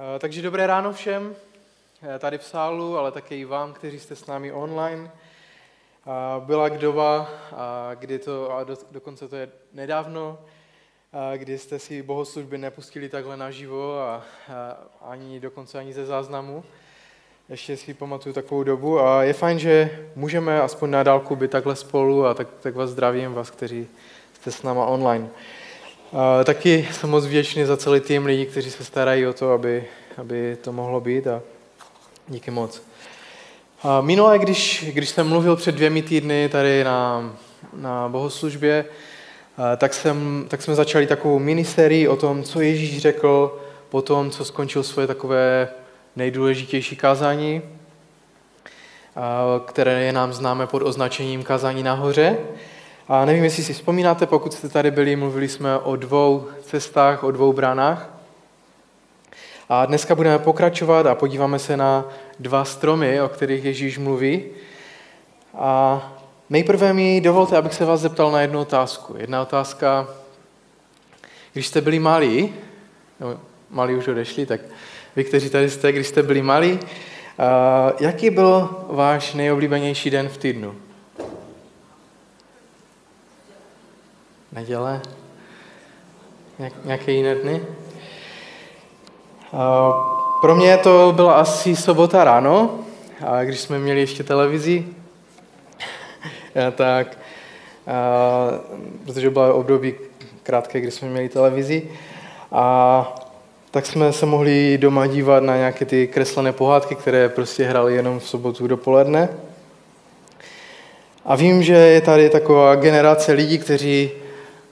Eh, takže dobré ráno všem, eh, tady v sálu, ale také i vám, kteří jste s námi online. Byla doba, kdy to, a do, dokonce to je nedávno, kdy jste si bohoslužby nepustili takhle naživo a, a ani dokonce ani ze záznamu. Ještě si pamatuju takovou dobu a je fajn, že můžeme aspoň na dálku být takhle spolu a tak, tak vás zdravím, vás, kteří jste s náma online. Taky jsem moc vděčný za celý tým lidí, kteří se starají o to, aby, aby to mohlo být a díky moc. A minule, když, když jsem mluvil před dvěmi týdny tady na, na bohoslužbě, tak, jsem, tak jsme začali takovou miniserii o tom, co Ježíš řekl po tom, co skončil svoje takové nejdůležitější kázání, které je nám známe pod označením kázání nahoře. A nevím, jestli si vzpomínáte, pokud jste tady byli, mluvili jsme o dvou cestách, o dvou branách. A dneska budeme pokračovat a podíváme se na dva stromy, o kterých Ježíš mluví. A nejprve mi dovolte, abych se vás zeptal na jednu otázku. Jedna otázka, když jste byli malí, no, malí už odešli, tak vy, kteří tady jste, když jste byli malí, jaký byl váš nejoblíbenější den v týdnu? Neděle? Nějaké jiné dny? Pro mě to byla asi sobota ráno, a když jsme měli ještě televizi, tak, protože byla období krátké, kdy jsme měli televizi, a tak jsme se mohli doma dívat na nějaké ty kreslené pohádky, které prostě hrály jenom v sobotu dopoledne. A vím, že je tady taková generace lidí, kteří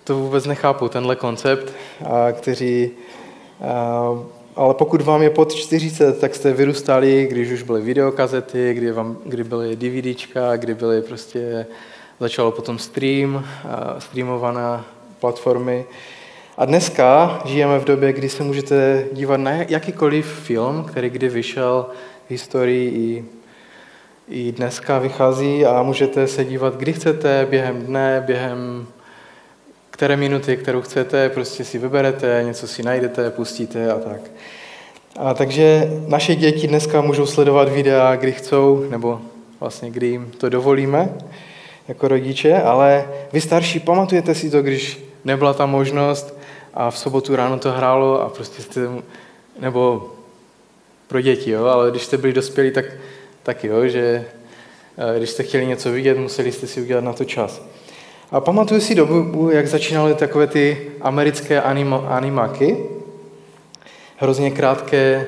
to vůbec nechápou, tenhle koncept, a kteří, a, ale pokud vám je pod 40, tak jste vyrůstali, když už byly videokazety, kdy, vám, kdy byly DVDčka, kdy byly prostě, začalo potom stream, a, streamované platformy. A dneska žijeme v době, kdy se můžete dívat na jakýkoliv film, který kdy vyšel v historii i, i dneska vychází a můžete se dívat, kdy chcete, během dne, během které minuty, kterou chcete, prostě si vyberete, něco si najdete, pustíte a tak. A takže naše děti dneska můžou sledovat videa, kdy chcou, nebo vlastně kdy jim to dovolíme jako rodiče, ale vy starší pamatujete si to, když nebyla ta možnost a v sobotu ráno to hrálo a prostě jste, nebo pro děti, jo, ale když jste byli dospělí, tak, tak jo, že eh, když jste chtěli něco vidět, museli jste si udělat na to čas. A pamatuju si dobu, jak začínaly takové ty americké anima, animáky, hrozně krátké,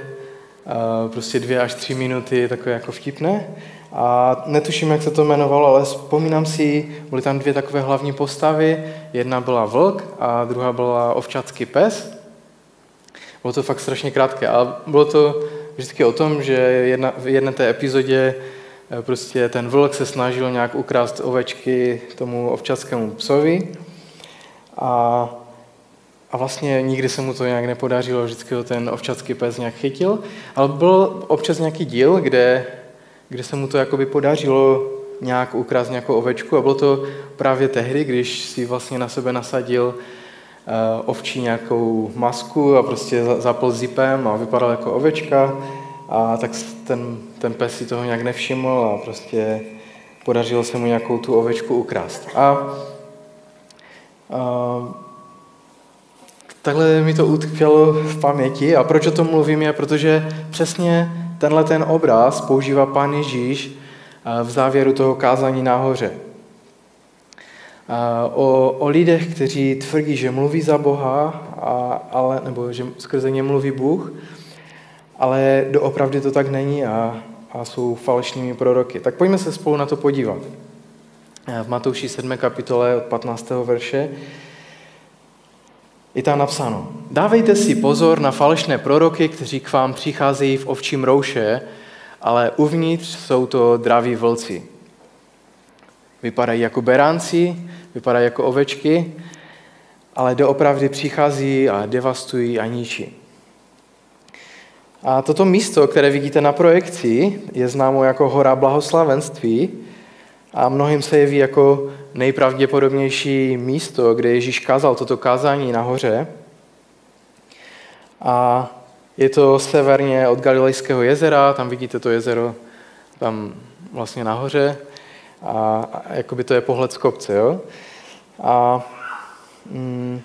prostě dvě až tři minuty, takové jako vtipné. A netuším, jak se to jmenovalo, ale vzpomínám si, byly tam dvě takové hlavní postavy. Jedna byla vlk a druhá byla ovčácký pes. Bylo to fakt strašně krátké, ale bylo to vždycky o tom, že jedna, v jedné té epizodě Eh, prostě ten vlk se snažil nějak ukrást ovečky tomu ovčatskému psovi a, a vlastně nikdy se mu to nějak nepodařilo, vždycky ho ten ovčatský pes nějak chytil, ale byl občas nějaký díl, kde, kde se mu to jakoby podařilo nějak ukrást nějakou ovečku a bylo to právě tehdy, když si vlastně na sebe nasadil uh, ovčí nějakou masku a prostě zapl zipem a vypadal jako ovečka a tak ten, ten pes si toho nějak nevšiml a prostě podařilo se mu nějakou tu ovečku ukrást. A, a takhle mi to utkvělo v paměti a proč o tom mluvím je, protože přesně tenhle ten obraz používá pán Ježíš v závěru toho kázání nahoře. O, o lidech, kteří tvrdí, že mluví za Boha, a, ale, nebo že skrze ně mluví Bůh, ale doopravdy to tak není a, a jsou falešnými proroky. Tak pojďme se spolu na to podívat. V Matouši 7. kapitole od 15. verše je tam napsáno. Dávejte si pozor na falešné proroky, kteří k vám přicházejí v ovčím rouše, ale uvnitř jsou to draví vlci. Vypadají jako beránci, vypadají jako ovečky, ale doopravdy přichází a devastují a ničí. A toto místo, které vidíte na projekci, je známo jako hora blahoslavenství a mnohým se jeví jako nejpravděpodobnější místo, kde Ježíš kázal toto kázání nahoře. A Je to severně od Galilejského jezera, tam vidíte to jezero tam vlastně nahoře a, jakoby to je pohled z kopce. Jo? A, mm,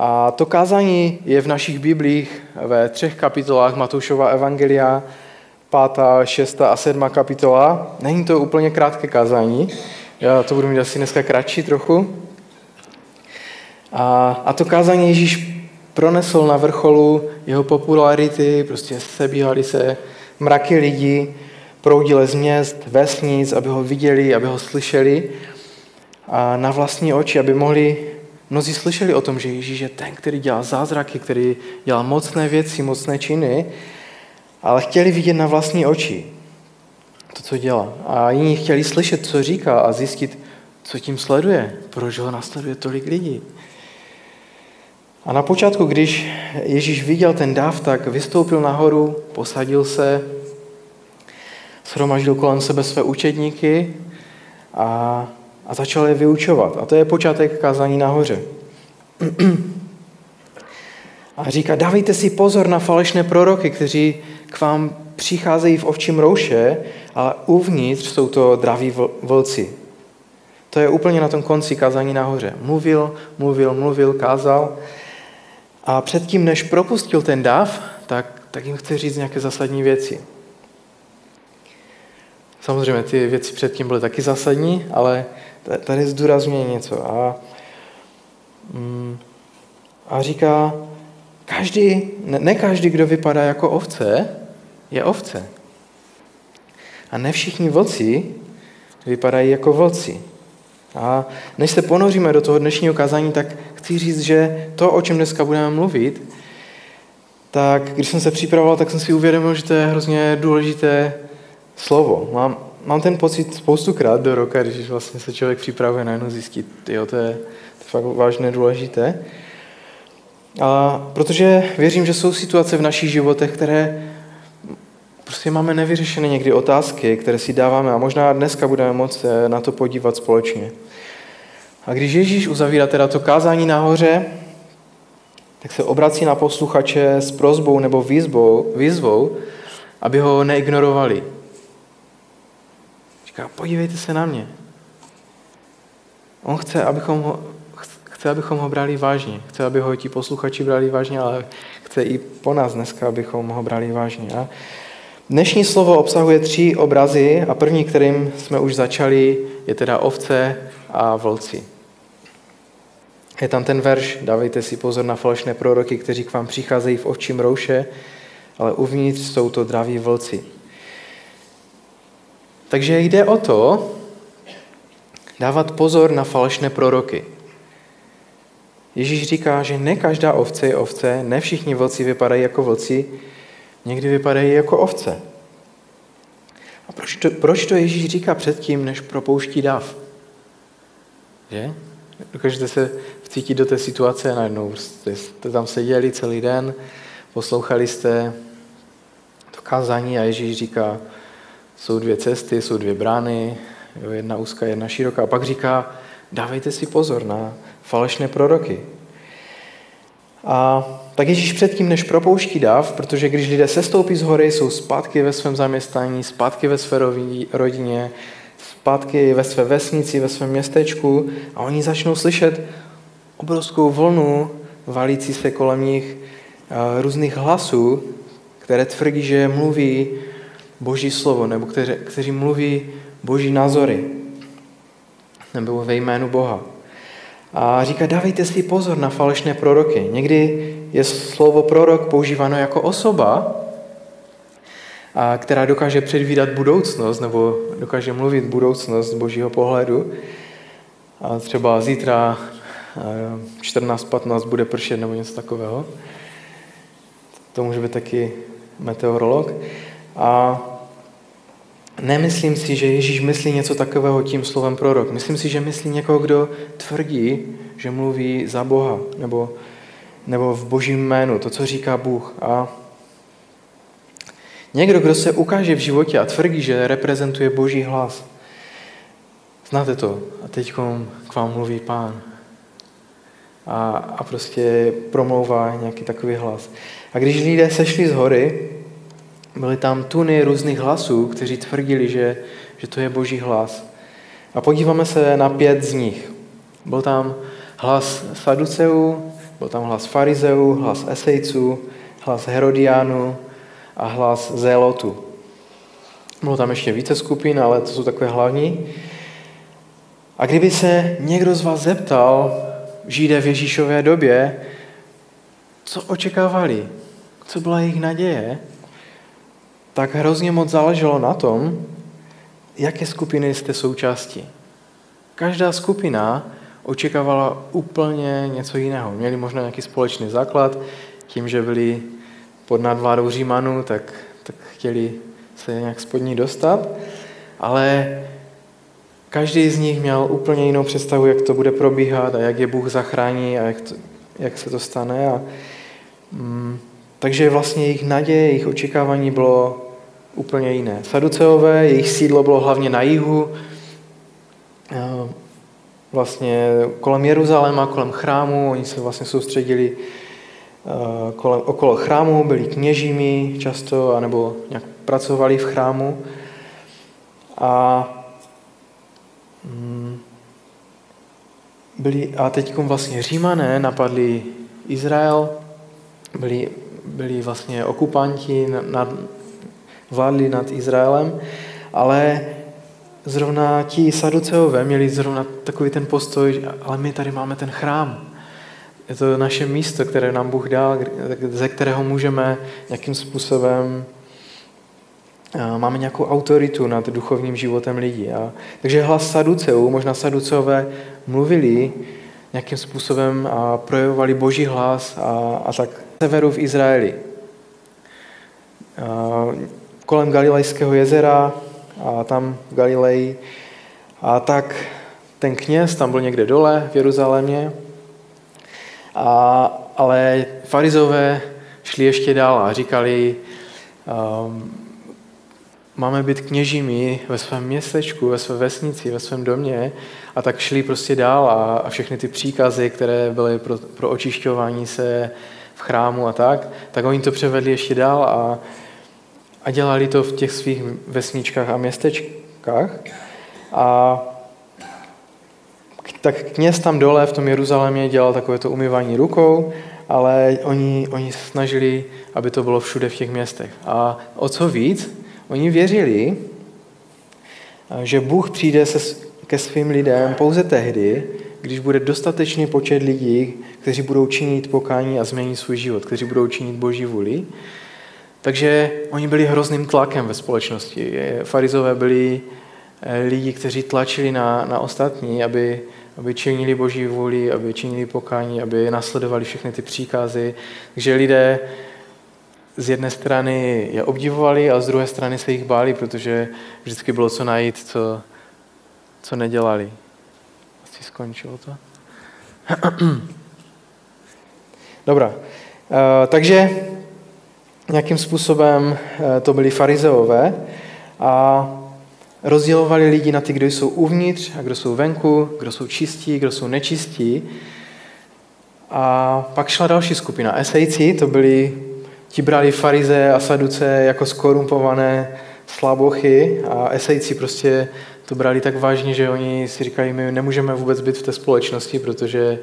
a to kázání je v našich biblích ve třech kapitolách Matoušova Evangelia, pátá, šestá a sedmá kapitola. Není to úplně krátké kázání, já to budu mít asi dneska kratší trochu. A, a to kázání Ježíš pronesl na vrcholu jeho popularity, prostě sebíhali se mraky lidí, proudili z měst, vesnic, aby ho viděli, aby ho slyšeli a na vlastní oči, aby mohli, mnozí slyšeli o tom, že Ježíš je ten, který dělá zázraky, který dělá mocné věci, mocné činy, ale chtěli vidět na vlastní oči to, co dělá. A jiní chtěli slyšet, co říká a zjistit, co tím sleduje, proč ho nasleduje tolik lidí. A na počátku, když Ježíš viděl ten dáv, tak vystoupil nahoru, posadil se, shromaždil kolem sebe své učedníky a, a začal je vyučovat. A to je počátek kázání nahoře. A říká, dávejte si pozor na falešné proroky, kteří k vám přicházejí v ovčím rouše, ale uvnitř jsou to draví vlci. To je úplně na tom konci kázání nahoře. Mluvil, mluvil, mluvil, kázal a předtím, než propustil ten dáv, tak, tak jim chce říct nějaké zásadní věci. Samozřejmě ty věci předtím byly taky zásadní, ale tady zdůrazňuje něco. A, mm, a říká, každý, ne, každý, kdo vypadá jako ovce, je ovce. A ne všichni vlci vypadají jako vlci. A než se ponoříme do toho dnešního kázání, tak chci říct, že to, o čem dneska budeme mluvit, tak když jsem se připravoval, tak jsem si uvědomil, že to je hrozně důležité slovo. Mám, mám ten pocit spoustukrát do roka, když vlastně se člověk připravuje najednou zjistit, jo, to je, to je fakt vážně důležité. A protože věřím, že jsou situace v našich životech, které prostě máme nevyřešené někdy otázky, které si dáváme a možná dneska budeme moct na to podívat společně. A když Ježíš uzavírá teda to kázání nahoře, tak se obrací na posluchače s prozbou nebo výzvou, výzvou aby ho neignorovali. Říká, podívejte se na mě. On chce, abychom ho, chce, abychom ho brali vážně. Chce, aby ho ti posluchači brali vážně, ale chce i po nás dneska, abychom ho brali vážně. A dnešní slovo obsahuje tři obrazy a první, kterým jsme už začali, je teda ovce a vlci. Je tam ten verš, dávejte si pozor na falešné proroky, kteří k vám přicházejí v ovčím rouše, ale uvnitř jsou to draví vlci. Takže jde o to dávat pozor na falešné proroky. Ježíš říká, že ne každá ovce je ovce, ne všichni vlci vypadají jako vlci, někdy vypadají jako ovce. A proč to, proč to Ježíš říká předtím, než propouští dav? Že? Dokážete se vcítit do té situace najednou. Prostě jste tam seděli celý den, poslouchali jste to kázání a Ježíš říká, jsou dvě cesty, jsou dvě brány, jo, jedna úzká, jedna široká. A pak říká, dávejte si pozor na falešné proroky. A tak Ježíš předtím, než propouští dav, protože když lidé sestoupí z hory, jsou zpátky ve svém zaměstnání, zpátky ve své rodině, zpátky ve své vesnici, ve svém městečku a oni začnou slyšet obrovskou vlnu valící se kolem nich eh, různých hlasů, které tvrdí, že mluví Boží slovo, nebo kteři, kteří mluví Boží názory, nebo ve jménu Boha. A říká, dávejte si pozor na falešné proroky. Někdy je slovo prorok používáno jako osoba, a která dokáže předvídat budoucnost nebo dokáže mluvit budoucnost z božího pohledu. A třeba zítra 14-15 bude pršet nebo něco takového. To může být taky meteorolog. A nemyslím si, že Ježíš myslí něco takového tím slovem prorok. Myslím si, že myslí někoho, kdo tvrdí, že mluví za Boha nebo, nebo v božím jménu, to, co říká Bůh. A Někdo, kdo se ukáže v životě a tvrdí, že reprezentuje Boží hlas. Znáte to? A teď k vám mluví pán. a, a prostě promlouvá nějaký takový hlas. A když lidé sešli z hory, byly tam tuny různých hlasů, kteří tvrdili, že, že to je boží hlas. A podíváme se na pět z nich. Byl tam hlas Saduceů, byl tam hlas farizeů, hlas esejců, hlas Herodiánů a hlas Zélotu. Bylo tam ještě více skupin, ale to jsou takové hlavní. A kdyby se někdo z vás zeptal, Židé v Ježíšové době, co očekávali, co byla jejich naděje, tak hrozně moc záleželo na tom, jaké skupiny jste součástí. Každá skupina očekávala úplně něco jiného. Měli možná nějaký společný základ, tím, že byli pod nadvládou Římanů, tak, tak chtěli se nějak spodní dostat, ale každý z nich měl úplně jinou představu, jak to bude probíhat a jak je Bůh zachrání a jak, to, jak se to stane. A, mm, takže vlastně jejich naděje, jejich očekávání bylo úplně jiné. Saduceové, jejich sídlo bylo hlavně na jihu, vlastně kolem Jeruzaléma, kolem chrámu, oni se vlastně soustředili kolem, okolo chrámu, byli kněžími často, anebo nějak pracovali v chrámu. A mm, byli, a teď vlastně římané napadli Izrael, byli, byli vlastně okupanti, nad, vládli nad Izraelem, ale zrovna ti saduceové měli zrovna takový ten postoj, ale my tady máme ten chrám. Je to naše místo, které nám Bůh dal, ze kterého můžeme nějakým způsobem máme nějakou autoritu nad duchovním životem lidí. A, takže hlas saduceů, možná saduceové mluvili nějakým způsobem a projevovali boží hlas a, a tak severu v Izraeli. A, kolem Galilejského jezera a tam v Galileji. A tak ten kněz tam byl někde dole v Jeruzalémě, a, ale farizové šli ještě dál a říkali, um, máme být kněžími ve svém městečku, ve své vesnici, ve svém domě a tak šli prostě dál a, a všechny ty příkazy, které byly pro, pro očišťování se v chrámu a tak, tak oni to převedli ještě dál a, a dělali to v těch svých vesničkách a městečkách. A tak kněz tam dole v tom Jeruzalémě dělal takové to umývání rukou, ale oni, oni snažili, aby to bylo všude v těch městech. A o co víc, Oni věřili, že Bůh přijde se, ke svým lidem pouze tehdy, když bude dostatečný počet lidí, kteří budou činit pokání a změnit svůj život, kteří budou činit Boží vůli. Takže oni byli hrozným tlakem ve společnosti. Farizové byli eh, lidi, kteří tlačili na, na ostatní, aby, aby činili Boží vůli, aby činili pokání, aby nasledovali všechny ty příkazy. Takže lidé z jedné strany je obdivovali a z druhé strany se jich báli, protože vždycky bylo co najít, co, co nedělali. Asi skončilo to. Dobrá. Eh, takže nějakým způsobem eh, to byli farizeové a rozdělovali lidi na ty, kdo jsou uvnitř a kdo jsou venku, kdo jsou čistí, kdo jsou nečistí. A pak šla další skupina. Esejci, to byli Ti brali farize a saduce jako skorumpované slabochy a esejci prostě to brali tak vážně, že oni si říkají, my nemůžeme vůbec být v té společnosti, protože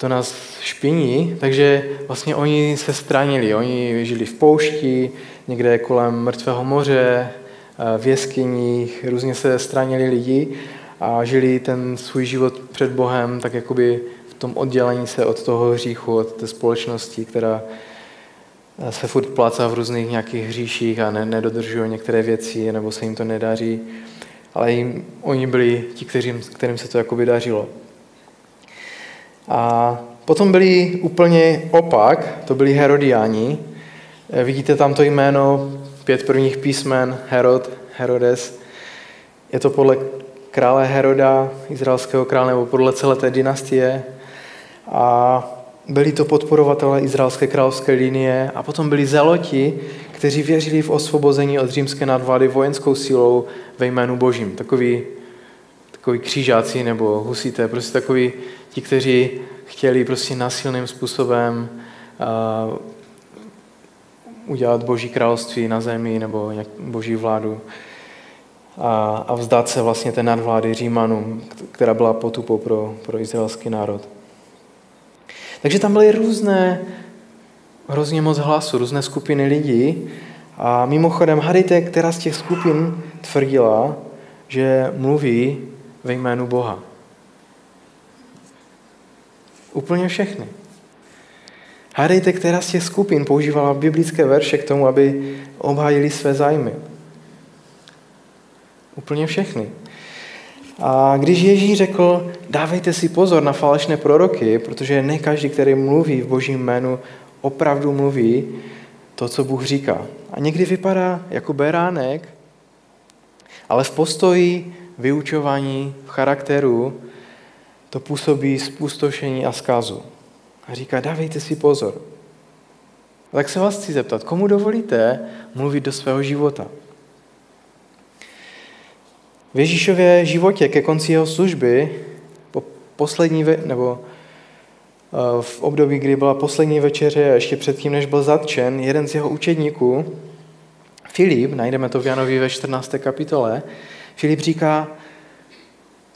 to nás špiní, takže vlastně oni se stranili, oni žili v poušti, někde kolem mrtvého moře, v jeskyních, různě se stranili lidi a žili ten svůj život před Bohem tak jakoby v tom oddělení se od toho hříchu, od té společnosti, která se furt plácá v různých nějakých hříších a ne, některé věci, nebo se jim to nedaří. Ale jim, oni byli ti, kterým, kterým se to jakoby dařilo. A potom byli úplně opak, to byli Herodiáni. Eh, vidíte tam to jméno, pět prvních písmen, Herod, Herodes. Je to podle krále Heroda, izraelského krále, nebo podle celé té dynastie. A byli to podporovatelé izraelské královské linie a potom byli zeloti, kteří věřili v osvobození od římské nadvlády vojenskou sílou ve jménu Božím. Takový, takový křížáci nebo husíte, prostě takový ti, kteří chtěli prostě násilným způsobem uh, udělat Boží království na zemi nebo Boží vládu a, a vzdát se vlastně té nadvlády Římanům, která byla potupou pro, pro izraelský národ. Takže tam byly různé, hrozně moc hlasů, různé skupiny lidí. A mimochodem, hadejte, která z těch skupin tvrdila, že mluví ve jménu Boha. Úplně všechny. Hádejte, která z těch skupin používala biblické verše k tomu, aby obhájili své zájmy. Úplně všechny. A když Ježíš řekl, dávejte si pozor na falešné proroky, protože ne každý, který mluví v božím jménu, opravdu mluví to, co Bůh říká. A někdy vypadá jako beránek, ale v postoji, vyučování, v charakteru to působí spustošení a zkazu. A říká, dávejte si pozor. Tak se vás chci zeptat, komu dovolíte mluvit do svého života? V Ježíšově životě ke konci jeho služby, po poslední, ve, nebo eh, v období, kdy byla poslední večeře ještě předtím, než byl zatčen, jeden z jeho učedníků, Filip, najdeme to v Janovi ve 14. kapitole, Filip říká,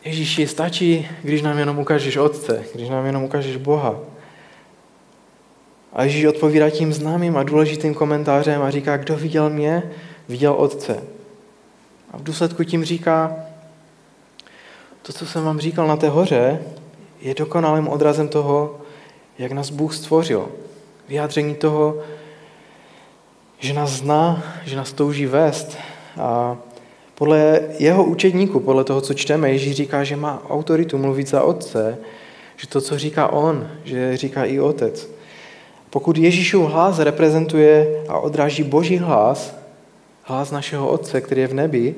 Ježíši, stačí, když nám jenom ukážeš Otce, když nám jenom ukážeš Boha. A Ježíš odpovídá tím známým a důležitým komentářem a říká, kdo viděl mě, viděl Otce. A v důsledku tím říká, to, co jsem vám říkal na té hoře, je dokonalým odrazem toho, jak nás Bůh stvořil. Vyjádření toho, že nás zná, že nás touží vést. A podle jeho učedníku, podle toho, co čteme, Ježíš říká, že má autoritu mluvit za otce, že to, co říká on, že říká i otec. Pokud Ježíšův hlas reprezentuje a odráží boží hlas, hlas našeho Otce, který je v nebi,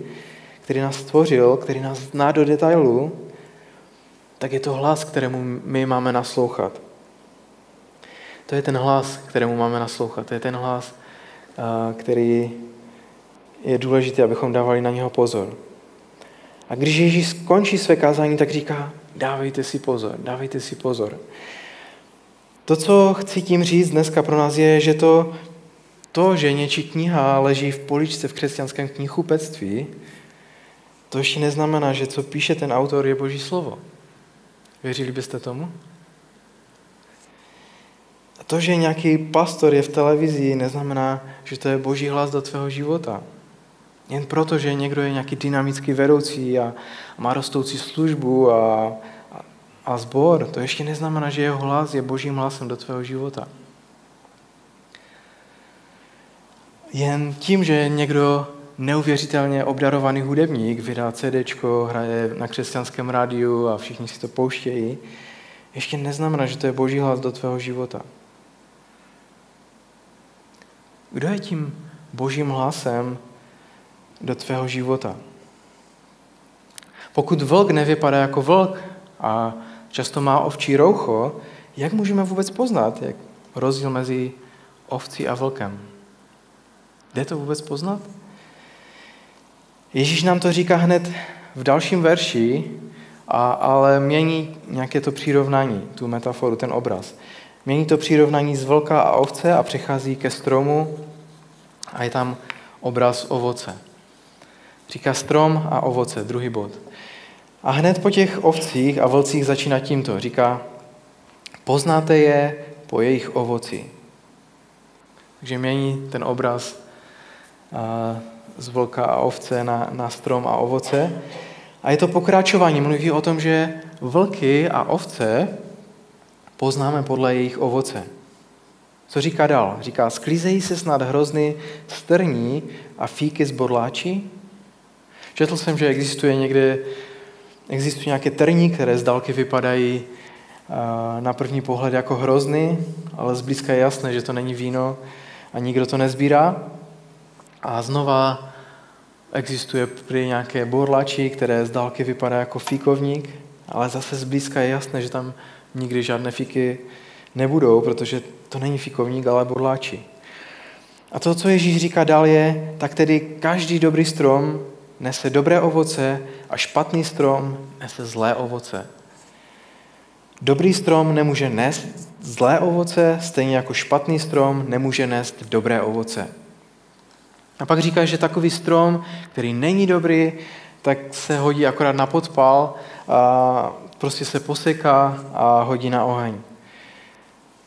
který nás stvořil, který nás zná do detailu, tak je to hlas, kterému my máme naslouchat. To je ten hlas, kterému máme naslouchat. To je ten hlas, který je důležité, abychom dávali na něho pozor. A když Ježíš skončí své kázání, tak říká, dávejte si pozor, dávejte si pozor. To, co chci tím říct dneska pro nás je, že to, to že něčí kniha leží v poličce v křesťanském knihupectví, to ještě neznamená, že co píše ten autor je Boží slovo. Věřili byste tomu? A to, že nějaký pastor je v televizi, neznamená, že to je Boží hlas do tvého života. Jen proto, že někdo je nějaký dynamický vedoucí a má rostoucí službu a, a, a zbor, to ještě neznamená, že jeho hlas je božím hlasem do tvého života. Jen tím, že někdo neuvěřitelně obdarovaný hudebník vydá CD, hraje na křesťanském rádiu a všichni si to pouštějí, ještě neznamená, že to je boží hlas do tvého života. Kdo je tím božím hlasem do tvého života? Pokud vlk nevypadá jako vlk a často má ovčí roucho, jak můžeme vůbec poznat jak rozdíl mezi ovcí a vlkem? Jde to vůbec poznat? Ježíš nám to říká hned v dalším verši, a, ale mění nějaké to přirovnání, tu metaforu, ten obraz. Mění to přirovnání z vlka a ovce a přechází ke stromu a je tam obraz ovoce. Říká strom a ovoce, druhý bod. A hned po těch ovcích a vlcích začíná tímto. Říká, poznáte je po jejich ovoci. Takže mění ten obraz z vlka a ovce na, na strom a ovoce. A je to pokračování. Mluví o tom, že vlky a ovce poznáme podle jejich ovoce. Co říká dál? Říká, sklízejí se snad hrozny strní a fíky z bodláčí? Četl jsem, že existuje někde, existují nějaké trní, které z dálky vypadají na první pohled jako hrozny, ale zblízka je jasné, že to není víno a nikdo to nezbírá. A znova existuje při nějaké borlači, které z dálky vypadá jako fíkovník, ale zase zblízka je jasné, že tam nikdy žádné fíky nebudou, protože to není fíkovník, ale borláči. A to, co Ježíš říká dál je, tak tedy každý dobrý strom nese dobré ovoce a špatný strom nese zlé ovoce. Dobrý strom nemůže nést zlé ovoce, stejně jako špatný strom nemůže nést dobré ovoce. A pak říká, že takový strom, který není dobrý, tak se hodí akorát na podpal, a prostě se poseká a hodí na oheň.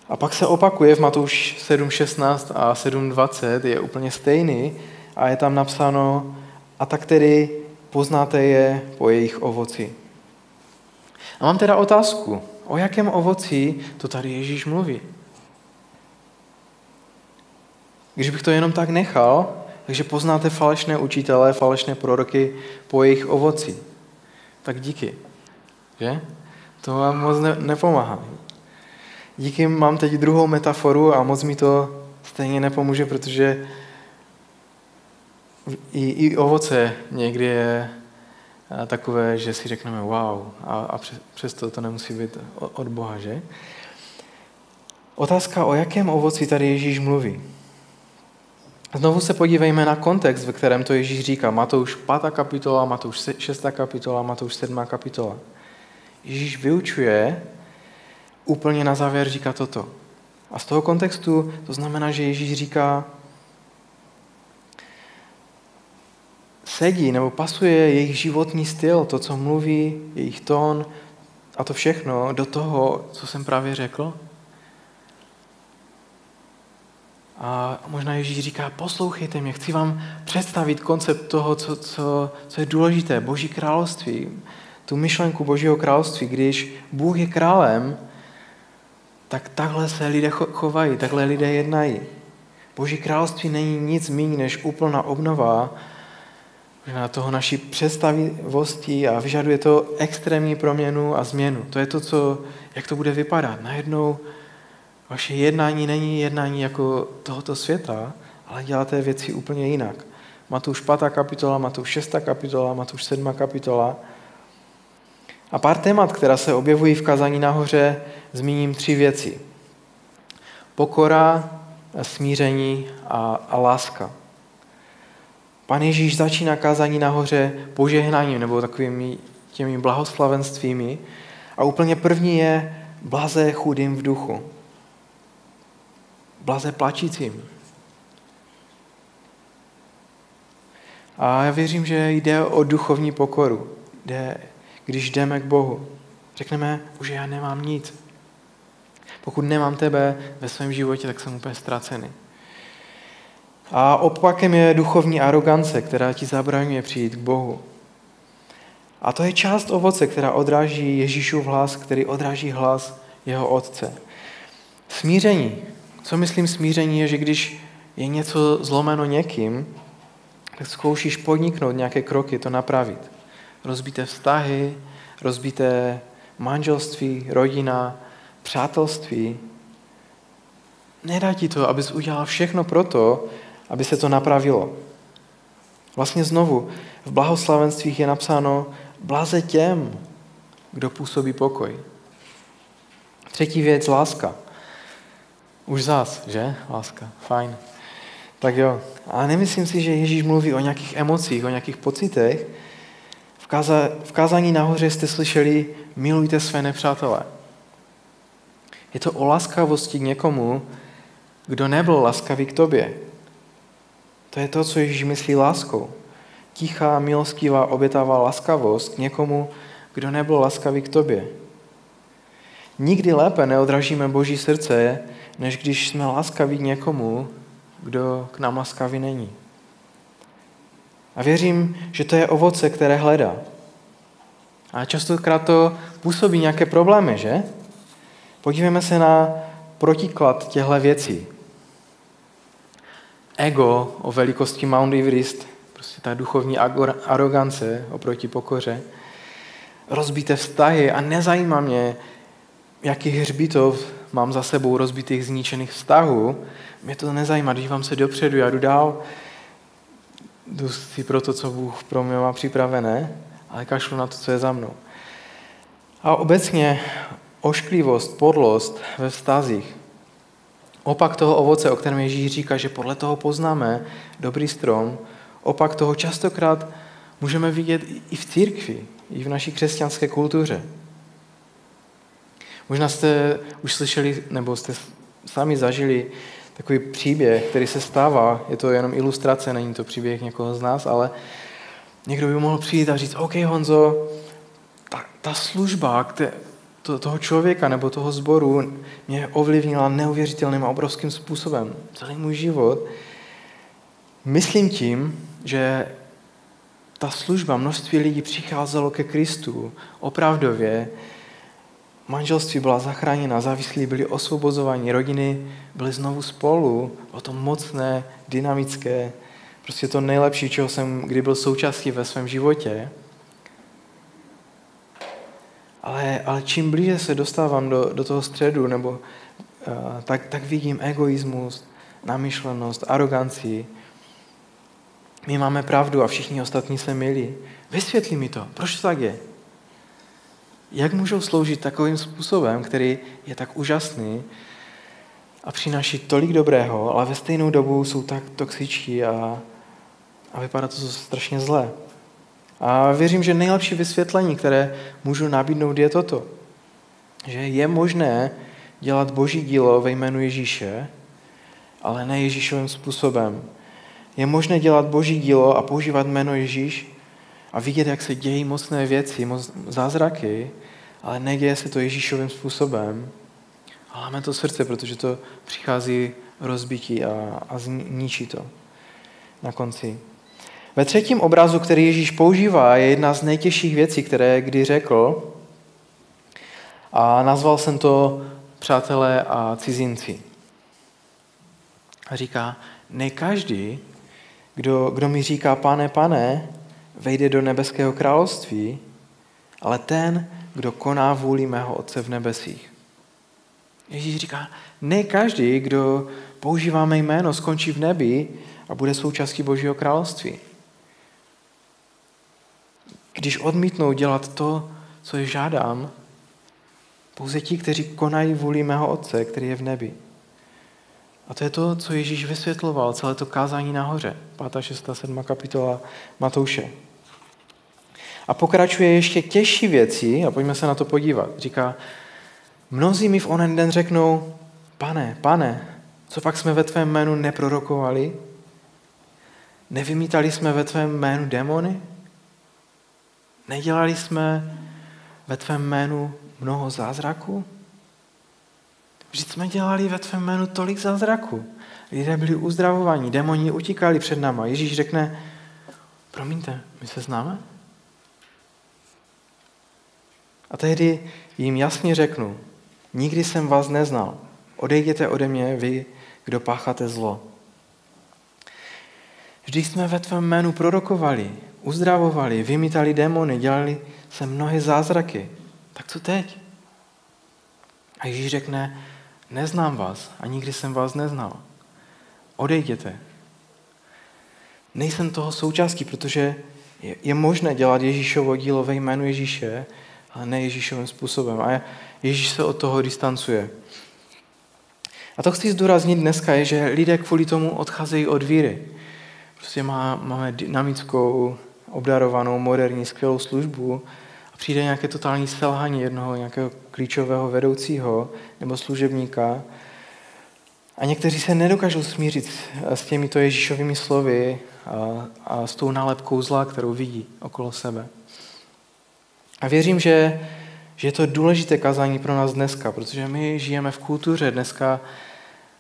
A pak se opakuje v Matouš 7.16 a 7.20, je úplně stejný a je tam napsáno, a tak tedy poznáte je po jejich ovoci. A mám teda otázku, o jakém ovoci to tady Ježíš mluví? Když bych to jenom tak nechal, takže poznáte falešné učitele, falešné proroky po jejich ovoci. Tak díky. Že? To vám moc ne- nepomáhá. Díky mám teď druhou metaforu a moc mi to stejně nepomůže, protože i, i ovoce někdy je takové, že si řekneme wow a, a přesto to nemusí být od Boha, že? Otázka, o jakém ovoci tady Ježíš mluví. Znovu se podívejme na kontext, ve kterém to Ježíš říká. Matouš 5. kapitola, Matouš 6. kapitola, Matouš 7. kapitola. Ježíš vyučuje, úplně na závěr říká toto. A z toho kontextu to znamená, že Ježíš říká, sedí nebo pasuje jejich životní styl, to, co mluví, jejich tón a to všechno do toho, co jsem právě řekl? A možná Ježíš říká, poslouchejte mě, chci vám představit koncept toho, co, co, co je důležité, Boží království, tu myšlenku Božího království, když Bůh je králem, tak takhle se lidé chovají, takhle lidé jednají. Boží království není nic méně než úplná obnova na toho naší představivosti a vyžaduje to extrémní proměnu a změnu. To je to, co, jak to bude vypadat. Najednou vaše jednání není jednání jako tohoto světa, ale děláte věci úplně jinak. Matouš 5. kapitola, Matouš 6. kapitola, Matouš 7. kapitola. A pár témat, která se objevují v kazání nahoře, zmíním tři věci. Pokora, smíření a, a láska. Pan Ježíš začíná kázání nahoře požehnáním nebo takovými těmi blahoslavenstvími a úplně první je blaze chudým v duchu. Blaze plačícím. A já věřím, že jde o duchovní pokoru. Jde, když jdeme k Bohu. Řekneme, že já nemám nic. Pokud nemám tebe ve svém životě, tak jsem úplně ztracený. A opakem je duchovní arogance, která ti zabraňuje přijít k Bohu. A to je část ovoce, která odráží Ježíšův hlas, který odráží hlas jeho otce. Smíření. Co myslím smíření je, že když je něco zlomeno někým, tak zkoušíš podniknout nějaké kroky, to napravit. Rozbité vztahy, rozbité manželství, rodina, přátelství. Nedá ti to, abys udělal všechno proto, aby se to napravilo. Vlastně znovu, v blahoslavenstvích je napsáno blaze těm, kdo působí pokoj. Třetí věc, láska. Už zás, že? Láska, fajn. Tak jo. A nemyslím si, že Ježíš mluví o nějakých emocích, o nějakých pocitech. V, káza, v kázání nahoře jste slyšeli, milujte své nepřátele. Je to o laskavosti k někomu, kdo nebyl laskavý k tobě, to je to, co Ježíš myslí láskou. Tichá, milostivá, obětavá laskavost k někomu, kdo nebyl laskavý k tobě. Nikdy lépe neodražíme Boží srdce, než když jsme laskaví k někomu, kdo k nám laskavý není. A věřím, že to je ovoce, které hledá. A častokrát to působí nějaké problémy, že? Podívejme se na protiklad těchto věcí ego o velikosti Mount Everest, prostě ta duchovní arogance oproti pokoře, rozbité vztahy a nezajímá mě, jaký hřbitov mám za sebou rozbitých zničených vztahů. Mě to nezajímá, dívám se dopředu, já jdu dál, jdu si pro to, co Bůh pro mě má připravené, ale kašlu na to, co je za mnou. A obecně ošklivost, podlost ve vztazích, Opak toho ovoce, o kterém Ježíš říká, že podle toho poznáme dobrý strom, opak toho častokrát můžeme vidět i v církvi, i v naší křesťanské kultuře. Možná jste už slyšeli, nebo jste sami zažili takový příběh, který se stává. Je to jenom ilustrace, není to příběh někoho z nás, ale někdo by mohl přijít a říct, OK Honzo, ta, ta služba to, toho člověka nebo toho sboru mě ovlivnila neuvěřitelným a obrovským způsobem. Celý můj život. Myslím tím, že ta služba, množství lidí přicházelo ke Kristu opravdově, manželství byla zachráněna, závislí byli osvobozováni, rodiny byly znovu spolu, o to mocné, dynamické, prostě to nejlepší, čeho jsem kdy byl součástí ve svém životě. Ale, ale čím blíže se dostávám do, do toho středu, nebo, uh, tak, tak vidím egoismus, namyšlenost, aroganci. My máme pravdu a všichni ostatní se milí. Vysvětli mi to, proč to tak je? Jak můžou sloužit takovým způsobem, který je tak úžasný a přináší tolik dobrého, ale ve stejnou dobu jsou tak toxičtí a, a vypadá to strašně zlé. A věřím, že nejlepší vysvětlení, které můžu nabídnout, je toto. Že je možné dělat boží dílo ve jménu Ježíše, ale ne Ježíšovým způsobem. Je možné dělat boží dílo a používat jméno Ježíš a vidět, jak se dějí mocné věci, moc zázraky, ale neděje se to Ježíšovým způsobem. A máme to srdce, protože to přichází rozbití a, a zničí to na konci. Ve třetím obrazu, který Ježíš používá, je jedna z nejtěžších věcí, které kdy řekl. A nazval jsem to přátelé a cizinci. A říká, ne každý, kdo, kdo mi říká, pane, pane, vejde do nebeského království, ale ten, kdo koná vůli mého Otce v nebesích. Ježíš říká, ne každý, kdo používá mé jméno, skončí v nebi a bude součástí Božího království. Když odmítnou dělat to, co je žádám, pouze ti, kteří konají vůli mého Otce, který je v nebi. A to je to, co Ježíš vysvětloval, celé to kázání nahoře, 5., 6., 7. kapitola Matouše. A pokračuje ještě těžší věci a pojďme se na to podívat. Říká, mnozí mi v onen den řeknou, pane, pane, co pak jsme ve tvém jménu neprorokovali? Nevymítali jsme ve tvém jménu démony? Nedělali jsme ve tvém jménu mnoho zázraků? Vždyť jsme dělali ve tvém jménu tolik zázraků. Lidé byli uzdravovaní, démoni utíkali před náma. Ježíš řekne, promiňte, my se známe? A tehdy jim jasně řeknu, nikdy jsem vás neznal, odejděte ode mě vy, kdo pácháte zlo. Vždyť jsme ve tvém jménu prorokovali, uzdravovali, vymítali démony, dělali se mnohé zázraky. Tak co teď? A Ježíš řekne, neznám vás a nikdy jsem vás neznal. Odejděte. Nejsem toho součástí, protože je, možné dělat Ježíšovo dílo ve jménu Ježíše, ale ne Ježíšovým způsobem. A Ježíš se od toho distancuje. A to chci zdůraznit dneska je, že lidé kvůli tomu odcházejí od víry. Prostě má, máme dynamickou, obdarovanou, moderní, skvělou službu a přijde nějaké totální selhání jednoho nějakého klíčového vedoucího nebo služebníka a někteří se nedokážou smířit s těmito Ježíšovými slovy a, a s tou nálepkou zla, kterou vidí okolo sebe. A věřím, že, že je to důležité kazání pro nás dneska, protože my žijeme v kultuře dneska,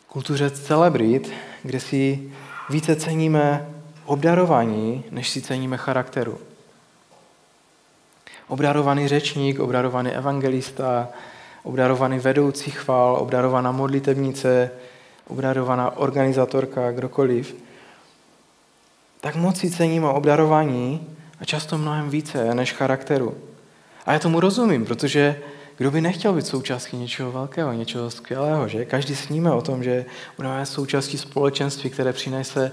kultuře celebrit, kde si více ceníme obdarování, než si ceníme charakteru. Obdarovaný řečník, obdarovaný evangelista, obdarovaný vedoucí chvál, obdarovaná modlitebnice, obdarovaná organizatorka, kdokoliv, tak moc si ceníme obdarování a často mnohem více než charakteru. A já tomu rozumím, protože kdo by nechtěl být součástí něčeho velkého, něčeho skvělého, že? Každý sníme o tom, že budeme součástí společenství, které přinese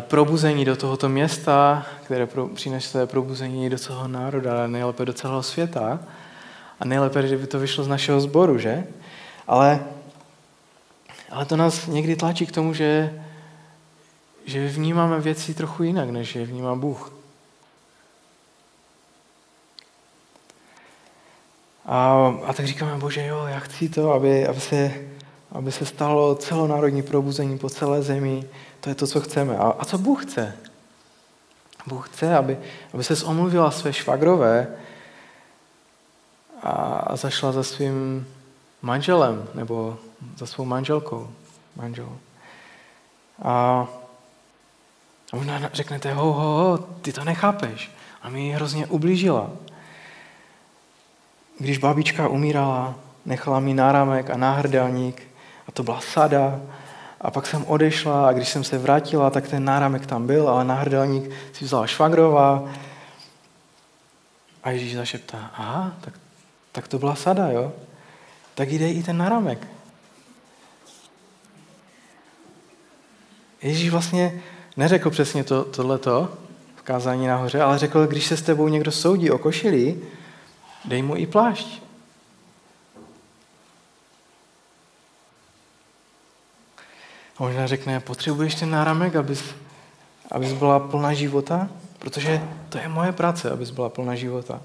probuzení do tohoto města, které přinese probuzení do celého národa, ale nejlépe do celého světa. A nejlépe, kdyby to vyšlo z našeho sboru, že? Ale, ale to nás někdy tlačí k tomu, že, že vnímáme věci trochu jinak, než je vnímá Bůh. A, a tak říkáme, bože, jo, já chci to, aby, aby, se, aby se stalo celonárodní probuzení po celé zemi. To je to, co chceme. A, a co Bůh chce? Bůh chce, aby, aby se omluvila své švagrové a, a zašla za svým manželem nebo za svou manželkou. Manžel. A, a možná řeknete, ho, ho, ho, ty to nechápeš. A mi hrozně ublížila. Když babička umírala, nechala mi náramek a náhrdelník a to byla sada. A pak jsem odešla a když jsem se vrátila, tak ten náramek tam byl, ale náhrdelník si vzala švagrová. A Ježíš zašeptá, aha, tak, tak to byla sada, jo? Tak jde i ten náramek. Ježíš vlastně neřekl přesně to, tohleto v kázání nahoře, ale řekl, když se s tebou někdo soudí o košili, dej mu i plášť. Možná řekne, potřebuješ ten náramek, abys, abys byla plná života? Protože to je moje práce, abys byla plná života.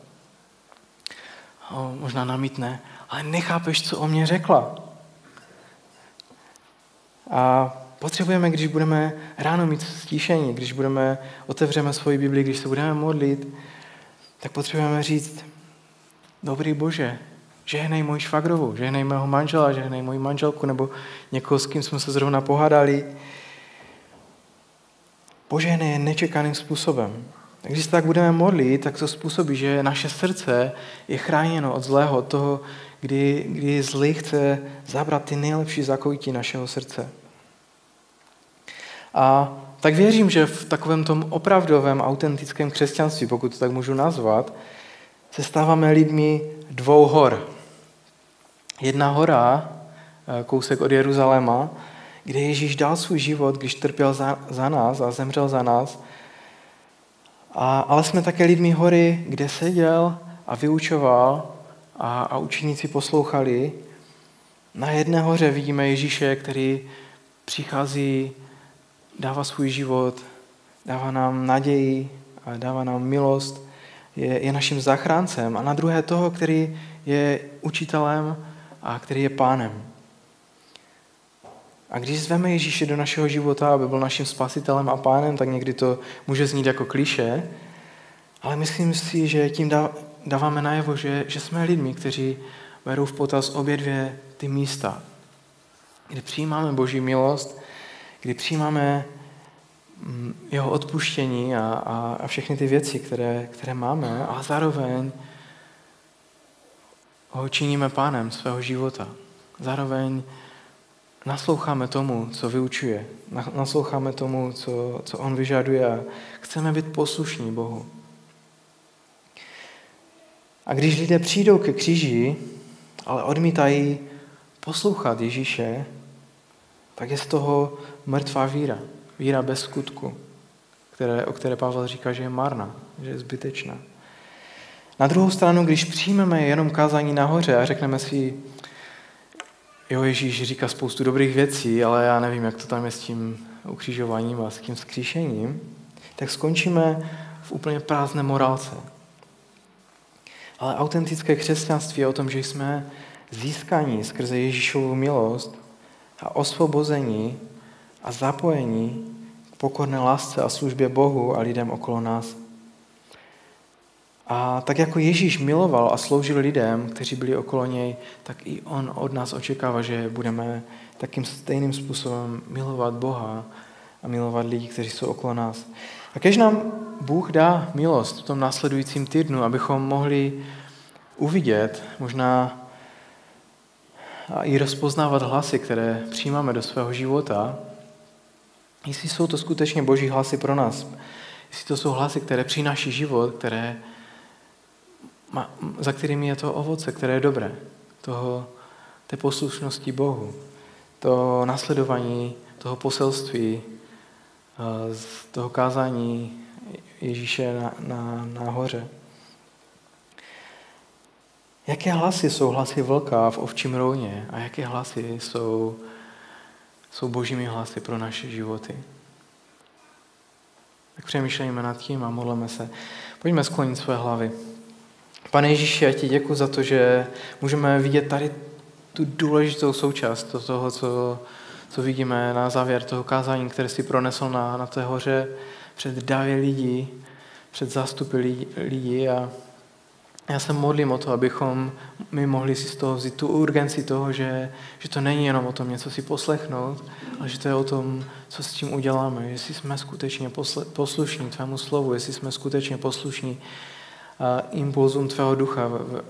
A možná namítne, ale nechápeš, co o mě řekla. A potřebujeme, když budeme ráno mít stíšení, když budeme, otevřeme svoji Bibli, když se budeme modlit, tak potřebujeme říct, dobrý Bože, žehnej moji švagrovou, žehnej mého manžela, žehnej moji manželku, nebo někoho, s kým jsme se zrovna pohádali. Požehnej je nečekaným způsobem. Když se tak budeme modlit, tak to způsobí, že naše srdce je chráněno od zlého, od toho, kdy, kdy zlý chce zabrat ty nejlepší zakoutí našeho srdce. A tak věřím, že v takovém tom opravdovém, autentickém křesťanství, pokud to tak můžu nazvat, se stáváme lidmi dvou hor. Jedna hora, eh, kousek od Jeruzaléma, kde Ježíš dal svůj život, když trpěl za, za nás a zemřel za nás. A, ale jsme také lidmi hory, kde seděl a vyučoval a, a učeníci poslouchali. Na jedné hoře vidíme Ježíše, který přichází, dává svůj život, dává nám naději a dává nám milost, je, je naším zachráncem. A na druhé toho, který je učitelem a který je pánem. A když zveme Ježíše do našeho života, aby byl naším spasitelem a pánem, tak někdy to může znít jako kliše, ale myslím si, že tím dáváme najevo, že, že jsme lidmi, kteří berou v potaz obě dvě ty místa, kdy přijímáme Boží milost, kdy přijímáme mm, jeho odpuštění a, a, a všechny ty věci, které, které máme, a zároveň ho činíme pánem svého života. Zároveň nasloucháme tomu, co vyučuje. Nasloucháme tomu, co, co on vyžaduje a chceme být poslušní Bohu. A když lidé přijdou ke kříži, ale odmítají poslouchat Ježíše, tak je z toho mrtvá víra. Víra bez skutku, které, o které Pavel říká, že je marná, že je zbytečná. Na druhou stranu, když přijmeme jenom kázání nahoře a řekneme si, jo, Ježíš říká spoustu dobrých věcí, ale já nevím, jak to tam je s tím ukřižováním a s tím skříšením, tak skončíme v úplně prázdné morálce. Ale autentické křesťanství je o tom, že jsme získaní skrze Ježíšovu milost a osvobození a zapojení k pokorné lásce a službě Bohu a lidem okolo nás. A tak jako Ježíš miloval a sloužil lidem, kteří byli okolo něj, tak i on od nás očekává, že budeme takým stejným způsobem milovat Boha a milovat lidi, kteří jsou okolo nás. A když nám Bůh dá milost v tom následujícím týdnu, abychom mohli uvidět, možná a i rozpoznávat hlasy, které přijímáme do svého života, jestli jsou to skutečně boží hlasy pro nás, jestli to jsou hlasy, které přináší život, které za kterými je to ovoce, které je dobré, toho, té poslušnosti Bohu, to nasledování toho poselství, eh, z toho kázání Ježíše na, na, na. Jaké hlasy jsou hlasy vlka v ovčím rouně a jaké hlasy jsou, jsou božími hlasy pro naše životy? Tak přemýšlejme nad tím a modleme se. Pojďme sklonit své hlavy. Pane Ježíši, já ti děkuji za to, že můžeme vidět tady tu důležitou součást toho, co, co vidíme na závěr toho kázání, které si pronesl na, na té hoře před davě lidí, před zástupy lidí, lidí. A já se modlím o to, abychom my mohli si z toho vzít tu urgenci toho, že, že to není jenom o tom něco si poslechnout, ale že to je o tom, co s tím uděláme, jestli jsme skutečně poslušní tvému slovu, jestli jsme skutečně poslušní impulzům tvého ducha v,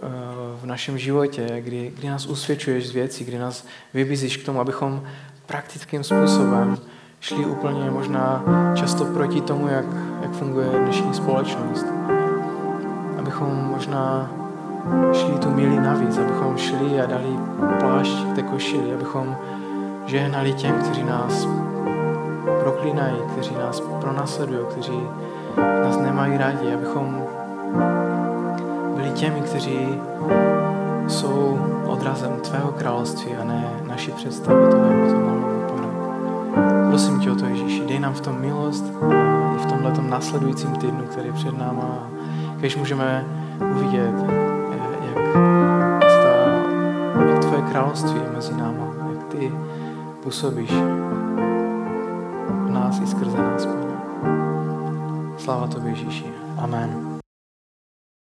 v našem životě, kdy, kdy nás usvědčuješ z věcí, kdy nás vybízíš k tomu, abychom praktickým způsobem šli úplně možná často proti tomu, jak, jak funguje dnešní společnost. Abychom možná šli tu milí navíc, abychom šli a dali plášť té košili, abychom žehnali těm, kteří nás proklínají, kteří nás pronásledují, kteří nás nemají rádi, abychom byli těmi, kteří jsou odrazem Tvého království a ne naší představy toho, jak to mohlo vypadat. Prosím tě o to, Ježíši, dej nám v tom milost i v tomhle následujícím týdnu, který před náma když můžeme uvidět, jak, ta, jak tvoje království je mezi náma, jak ty působíš v nás i skrze nás, Pane. Sláva Tobě, Ježíši. Amen.